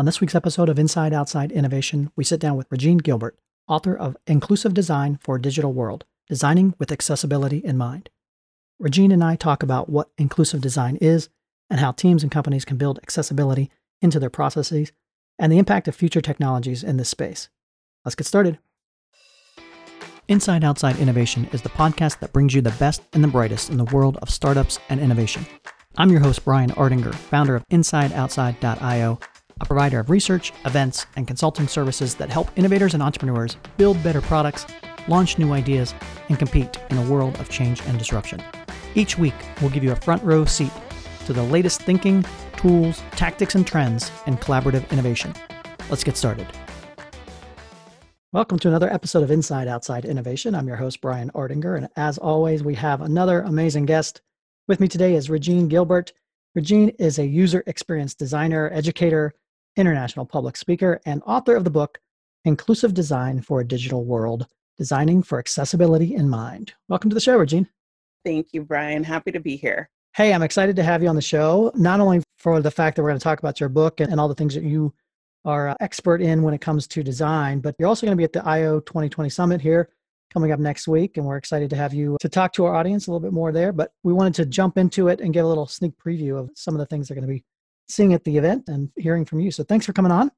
On this week's episode of Inside Outside Innovation, we sit down with Regine Gilbert, author of Inclusive Design for a Digital World Designing with Accessibility in Mind. Regine and I talk about what inclusive design is and how teams and companies can build accessibility into their processes and the impact of future technologies in this space. Let's get started. Inside Outside Innovation is the podcast that brings you the best and the brightest in the world of startups and innovation. I'm your host, Brian Ardinger, founder of InsideOutside.io, a provider of research, events, and consulting services that help innovators and entrepreneurs build better products, launch new ideas, and compete in a world of change and disruption. Each week, we'll give you a front row seat to the latest thinking, tools, tactics, and trends in collaborative innovation. Let's get started. Welcome to another episode of Inside Outside Innovation. I'm your host, Brian Ardinger, and as always, we have another amazing guest with me today is Regine Gilbert. Regine is a user experience designer, educator, international public speaker, and author of the book Inclusive Design for a Digital World Designing for Accessibility in Mind. Welcome to the show, Regine. Thank you, Brian. Happy to be here. Hey, I'm excited to have you on the show, not only for the fact that we're going to talk about your book and, and all the things that you are uh, expert in when it comes to design, but you're also going to be at the IO 2020 Summit here coming up next week. And we're excited to have you to talk to our audience a little bit more there. But we wanted to jump into it and get a little sneak preview of some of the things that are going to be seeing at the event and hearing from you. So thanks for coming on.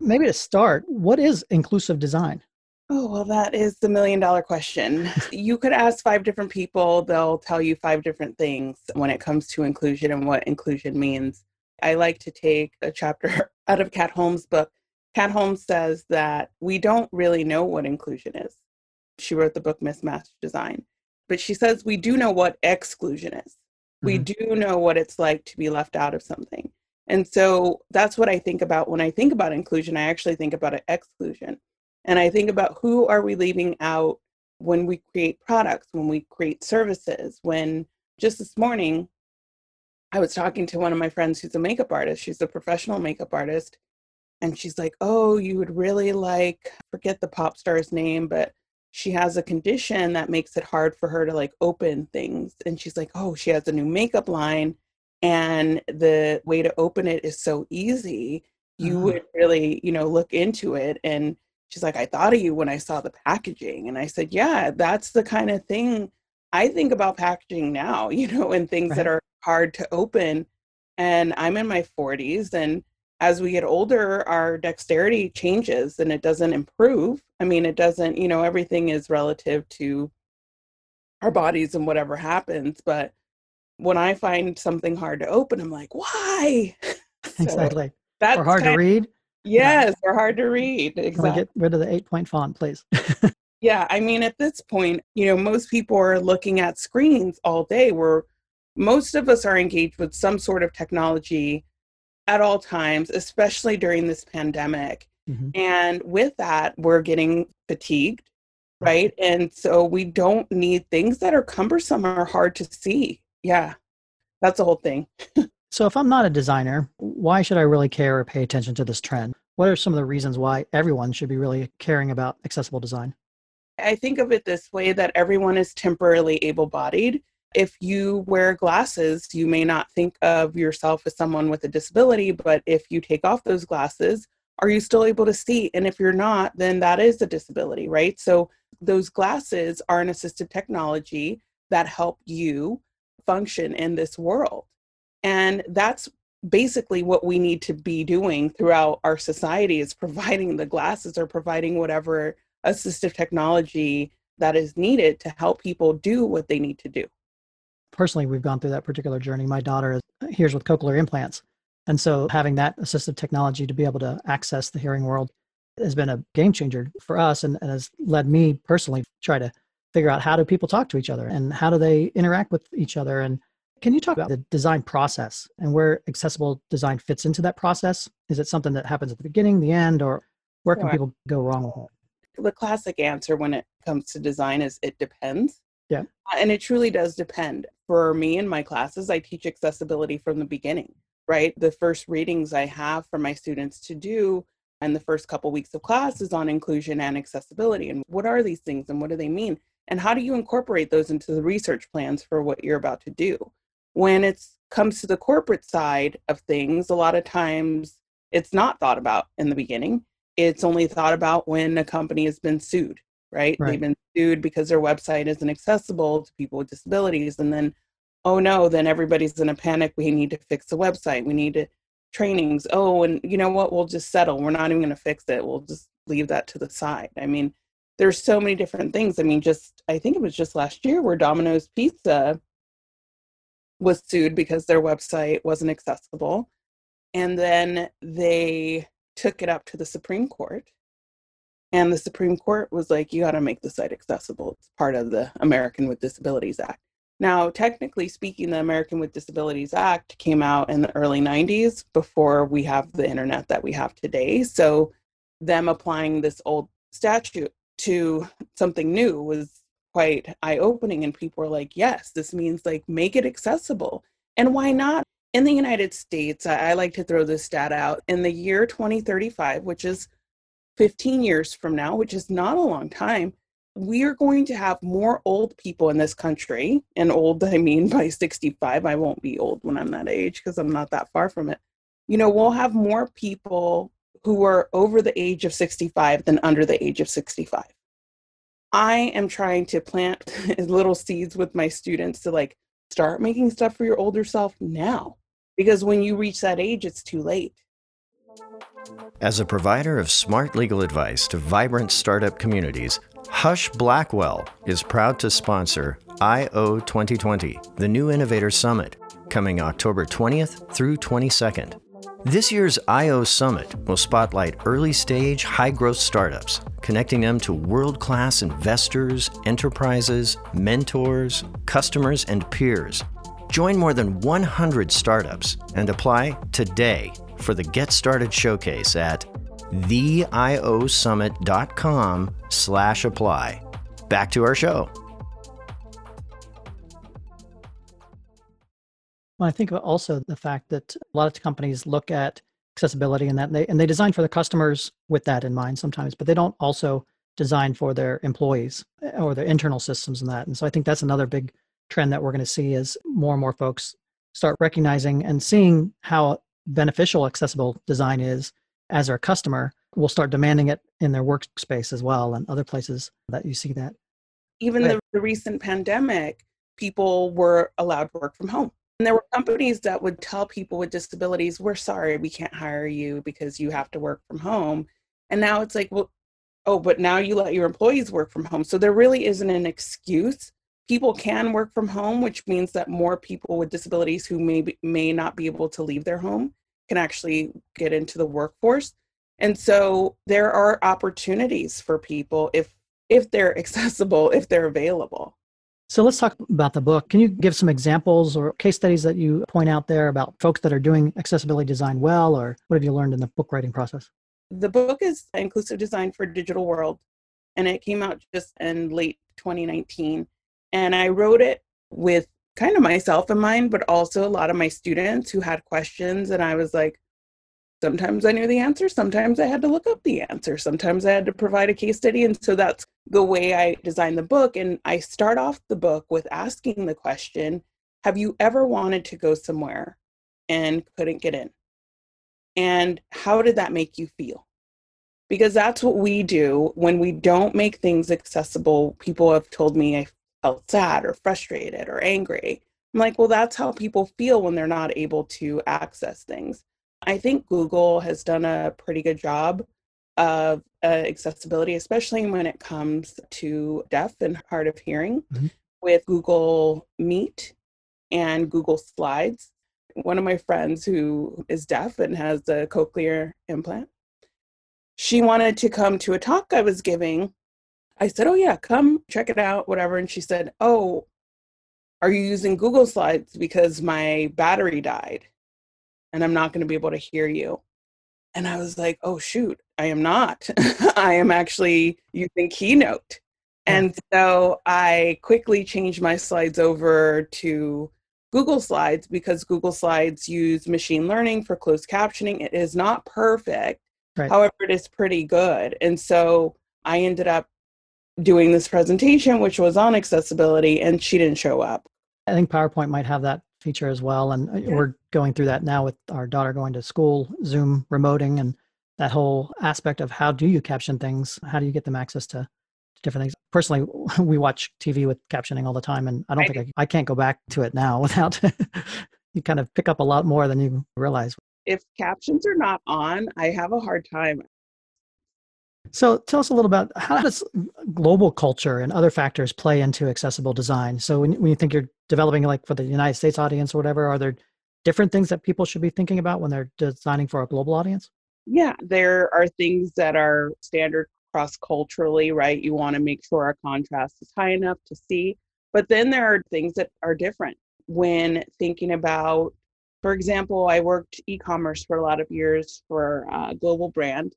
Maybe to start, what is inclusive design? Oh, well, that is the million dollar question. you could ask five different people, they'll tell you five different things when it comes to inclusion and what inclusion means. I like to take a chapter out of Kat Holmes' book. Kat Holmes says that we don't really know what inclusion is. She wrote the book Mismatched Design. But she says we do know what exclusion is. Mm-hmm. We do know what it's like to be left out of something. And so that's what I think about when I think about inclusion. I actually think about exclusion. And I think about who are we leaving out when we create products, when we create services, when just this morning I was talking to one of my friends who's a makeup artist. She's a professional makeup artist. And she's like, Oh, you would really like, forget the pop star's name, but she has a condition that makes it hard for her to like open things and she's like oh she has a new makeup line and the way to open it is so easy you uh-huh. would really you know look into it and she's like i thought of you when i saw the packaging and i said yeah that's the kind of thing i think about packaging now you know and things right. that are hard to open and i'm in my 40s and as we get older, our dexterity changes and it doesn't improve. I mean, it doesn't, you know, everything is relative to our bodies and whatever happens. But when I find something hard to open, I'm like, why? so exactly. That's or hard to read. Yes, yeah. or hard to read. Exactly. Can we get rid of the eight point font, please? yeah, I mean, at this point, you know, most people are looking at screens all day. Where most of us are engaged with some sort of technology at all times, especially during this pandemic. Mm-hmm. And with that, we're getting fatigued, right? And so we don't need things that are cumbersome or hard to see. Yeah, that's the whole thing. so, if I'm not a designer, why should I really care or pay attention to this trend? What are some of the reasons why everyone should be really caring about accessible design? I think of it this way that everyone is temporarily able bodied if you wear glasses, you may not think of yourself as someone with a disability, but if you take off those glasses, are you still able to see? And if you're not, then that is a disability, right? So those glasses are an assistive technology that help you function in this world. And that's basically what we need to be doing throughout our society is providing the glasses or providing whatever assistive technology that is needed to help people do what they need to do personally, we've gone through that particular journey. My daughter is hears with cochlear implants. And so having that assistive technology to be able to access the hearing world has been a game changer for us and, and has led me personally try to figure out how do people talk to each other and how do they interact with each other. And can you talk about the design process and where accessible design fits into that process? Is it something that happens at the beginning, the end, or where can sure. people go wrong with it? The classic answer when it comes to design is it depends. Yeah. Uh, and it truly does depend. For me in my classes, I teach accessibility from the beginning, right? The first readings I have for my students to do and the first couple weeks of class is on inclusion and accessibility and what are these things and what do they mean and how do you incorporate those into the research plans for what you're about to do when it comes to the corporate side of things a lot of times it's not thought about in the beginning. It's only thought about when a company has been sued, right? right? They've been sued because their website isn't accessible to people with disabilities. And then, oh no, then everybody's in a panic. We need to fix the website. We need to trainings. Oh, and you know what? We'll just settle. We're not even going to fix it. We'll just leave that to the side. I mean, there's so many different things. I mean, just I think it was just last year where Domino's Pizza was sued because their website wasn't accessible. And then they took it up to the Supreme Court. And the Supreme Court was like, you got to make the site accessible. It's part of the American with Disabilities Act. Now, technically speaking, the American with Disabilities Act came out in the early 90s before we have the internet that we have today. So, them applying this old statute to something new was quite eye opening. And people were like, yes, this means like make it accessible. And why not? In the United States, I, like to throw this stat out in the year 2035, which is 15 years from now, which is not a long time, we are going to have more old people in this country. And old, I mean by 65. I won't be old when I'm that age because I'm not that far from it. You know, we'll have more people who are over the age of 65 than under the age of 65. I am trying to plant little seeds with my students to like start making stuff for your older self now. Because when you reach that age, it's too late. As a provider of smart legal advice to vibrant startup communities, Husch Blackwell is proud to sponsor IO 2020, the New Innovator Summit, coming October 20th through 22nd. This year's IO Summit will spotlight early stage, high growth startups, connecting them to world class investors, enterprises, mentors, customers, and peers. Join more than 100 startups and apply today for the Get Started Showcase at theiosummit.com slash apply. Back to our show. Well, I think of also the fact that a lot of companies look at accessibility and that and they and they design for the customers with that in mind sometimes, but they don't also design for their employees eh, or their internal systems and that. And so I think that's another big trend that we're going to see is more and more folks start recognizing and seeing how beneficial accessible design is as our customer will start demanding it in their workspace as well and other places that you see that even the, the recent pandemic people were allowed to work from home and there were companies that would tell people with disabilities, we're sorry, we can't hire you because you have to work from home. And now it's like, well, oh, but now you let your employees work from home. So there really isn't an excuse. People can work from home, which means that more people with disabilities who may, be, may not be able to leave their home can actually get into the workforce. And so there are opportunities for people if if they're accessible, if they're available. So let's talk about the book. Can you give some examples or case studies that you point out there about folks that are doing accessibility design well, or what have you learned in the book writing process? The book is Inclusive Design for Digital World, and it came out just in late 2019. And I wrote it with kind of myself in mind, but also a lot of my students who had questions. And I was like, sometimes I knew the answer, sometimes I had to look up the answer, sometimes I had to provide a case study. And so that's the way I designed the book. And I start off the book with asking the question Have you ever wanted to go somewhere and couldn't get in? And how did that make you feel? Because that's what we do when we don't make things accessible. People have told me I felt sad or frustrated or angry. I'm like, well, that's how people feel when they're not able to access things. I think Google has done a pretty good job of uh, accessibility, especially when it comes to deaf and hard of hearing mm-hmm. with Google Meet and Google Slides. One of my friends who is deaf and has a cochlear implant, she wanted to come to a talk I was giving. I said, Oh, yeah, come check it out, whatever. And she said, Oh, are you using Google Slides because my battery died? And I'm not going to be able to hear you. And I was like, oh, shoot, I am not. I am actually using Keynote. And so I quickly changed my slides over to Google Slides because Google Slides use machine learning for closed captioning. It is not perfect. Right. However, it is pretty good. And so I ended up doing this presentation, which was on accessibility, and she didn't show up. I think PowerPoint might have that feature as well. And uh, yeah. we're going through that now with our daughter going to school, Zoom remoting, and that whole aspect of how do you caption things? How do you get them access to different things? Personally, we watch TV with captioning all the time, and I don't I think I, I can't go back to it now without you kind of pick up a lot more than you realize. If captions are not on, I have a hard time. So tell us a little about how does global culture and other factors play into accessible design? So when, when you think you're developing like for the United States audience or whatever, are there different things that people should be thinking about when they're designing for a global audience? Yeah, there are things that are standard cross culturally, right? You want to make sure our contrast is high enough to see. But then there are things that are different when thinking about, for example, I worked e commerce for a lot of years for a global brand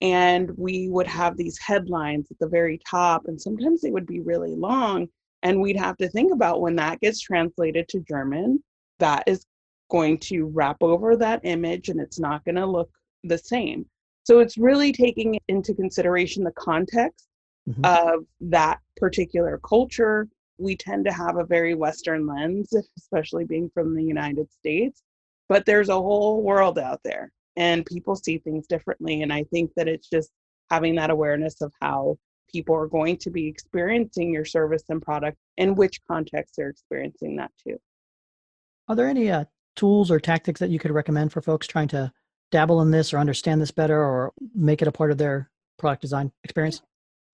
and we would have these headlines at the very top and sometimes they would be really long and we'd have to think about when that gets translated to german that is going to wrap over that image and it's not going to look the same. So it's really taking into consideration the context mm-hmm. of that particular culture. We tend to have a very western lens especially being from the united states but there's a whole world out there and people see things differently and i think that it's just having that awareness of how people are going to be experiencing your service and product and which context they're experiencing that too are there any uh, tools or tactics that you could recommend for folks trying to dabble in this or understand this better or make it a part of their product design experience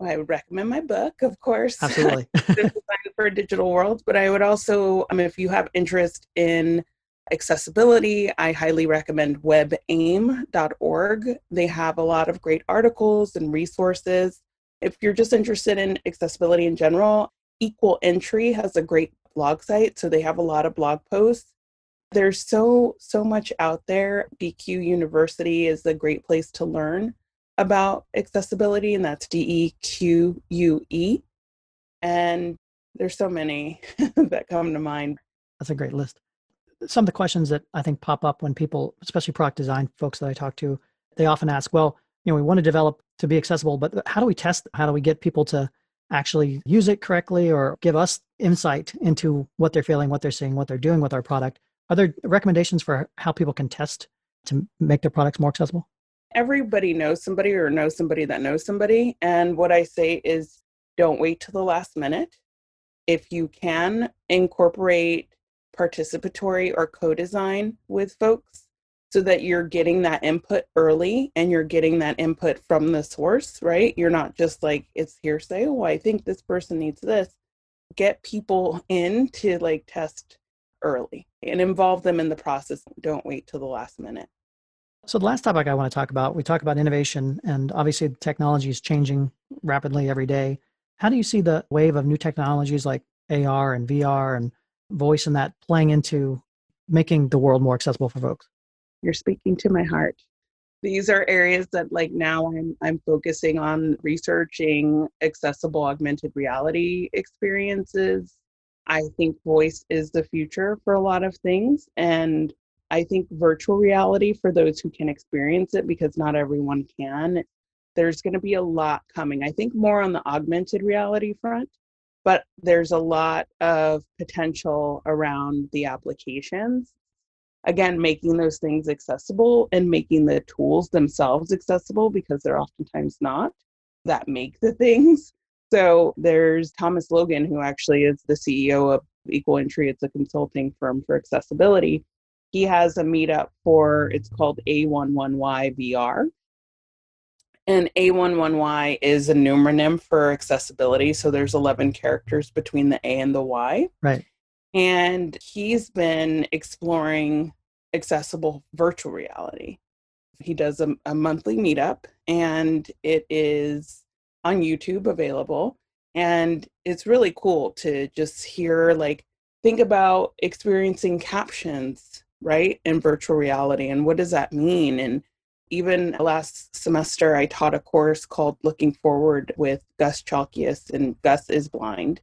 I would recommend my book, of course. Absolutely. Design for digital worlds. But I would also, I mean, if you have interest in accessibility, I highly recommend webaim.org. They have a lot of great articles and resources. If you're just interested in accessibility in general, Equal Entry has a great blog site, so they have a lot of blog posts. There's so so much out there. Deque University is a great place to learn about accessibility, and that's D E Q U E. And there's so many that come to mind. That's a great list some of the questions that I think pop up when people, especially product design folks that I talk to, they often ask, well, you know, we want to develop to be accessible, but how do we test? How do we get people to actually use it correctly or give us insight into what they're feeling, what they're seeing, what they're doing with our product? Are there recommendations for how people can test to make their products more accessible? Everybody knows somebody or knows somebody that knows somebody. And what I say is don't wait till the last minute. If you can incorporate participatory or co-design with folks so that you're getting that input early and you're getting that input from the source, right? You're not just like it's hearsay, oh, I think this person needs this. Get people in to like test early and involve them in the process. Don't wait till the last minute. So the last topic I want to talk about, we talk about innovation and obviously technology is changing rapidly every day. How do you see the wave of new technologies like AR and VR and voice and that playing into making the world more accessible for folks? You're speaking to my heart. These are areas that like now I'm I'm focusing on researching accessible augmented reality experiences. I think voice is the future for a lot of things and I think virtual reality for those who can experience it because not everyone can. There's going to be a lot coming. I think more on the augmented reality front but there's a lot of potential around the applications. Again making those things accessible and making the tools themselves accessible because they're oftentimes not that make the things. So there's thomas logan who actually is the ceo of equal entry. It's a consulting firm for accessibility. He has a meetup for it's called a11y vr and A11Y is a numeronym for accessibility. So there's 11 characters between the A and the Y. Right. And he's been exploring accessible virtual reality. He does a, a monthly meetup and it is on YouTube available. And it's really cool to just hear, like, think about experiencing captions, right, in virtual reality and what does that mean? And even last semester, I taught a course called Looking Forward with Gus Chalkias, and Gus is blind.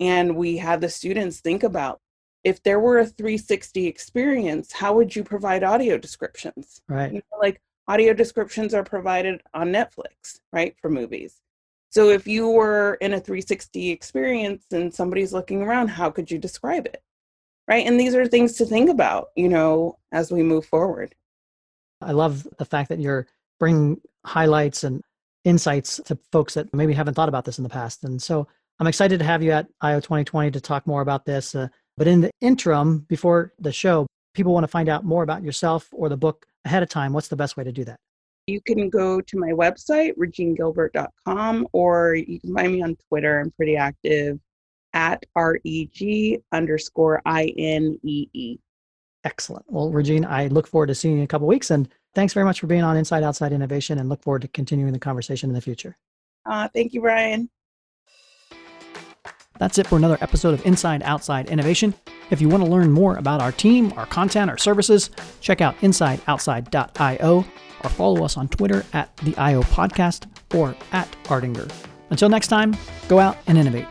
And we had the students think about if there were a 360 experience, how would you provide audio descriptions? Right. You know, like audio descriptions are provided on Netflix, right, for movies. So if you were in a 360 experience and somebody's looking around, how could you describe it? right? And these are things to think about, you know, as we move forward. I love the fact that you're bringing highlights and insights to folks that maybe haven't thought about this in the past. And so I'm excited to have you at IO 2020 to talk more about this. Uh, but in the interim, before the show, people want to find out more about yourself or the book ahead of time. What's the best way to do that? You can go to my website, reginegilbert.com, or you can find me on Twitter. I'm pretty active at reg underscore I-N-E-E. Excellent. Well, Regine, I look forward to seeing you in a couple weeks. And thanks very much for being on Inside Outside Innovation and look forward to continuing the conversation in the future. Uh, thank you, Brian. That's it for another episode of Inside Outside Innovation. If you want to learn more about our team, our content, our services, check out insideoutside.io or follow us on Twitter at the IO Podcast or at Ardinger. Until next time, go out and innovate.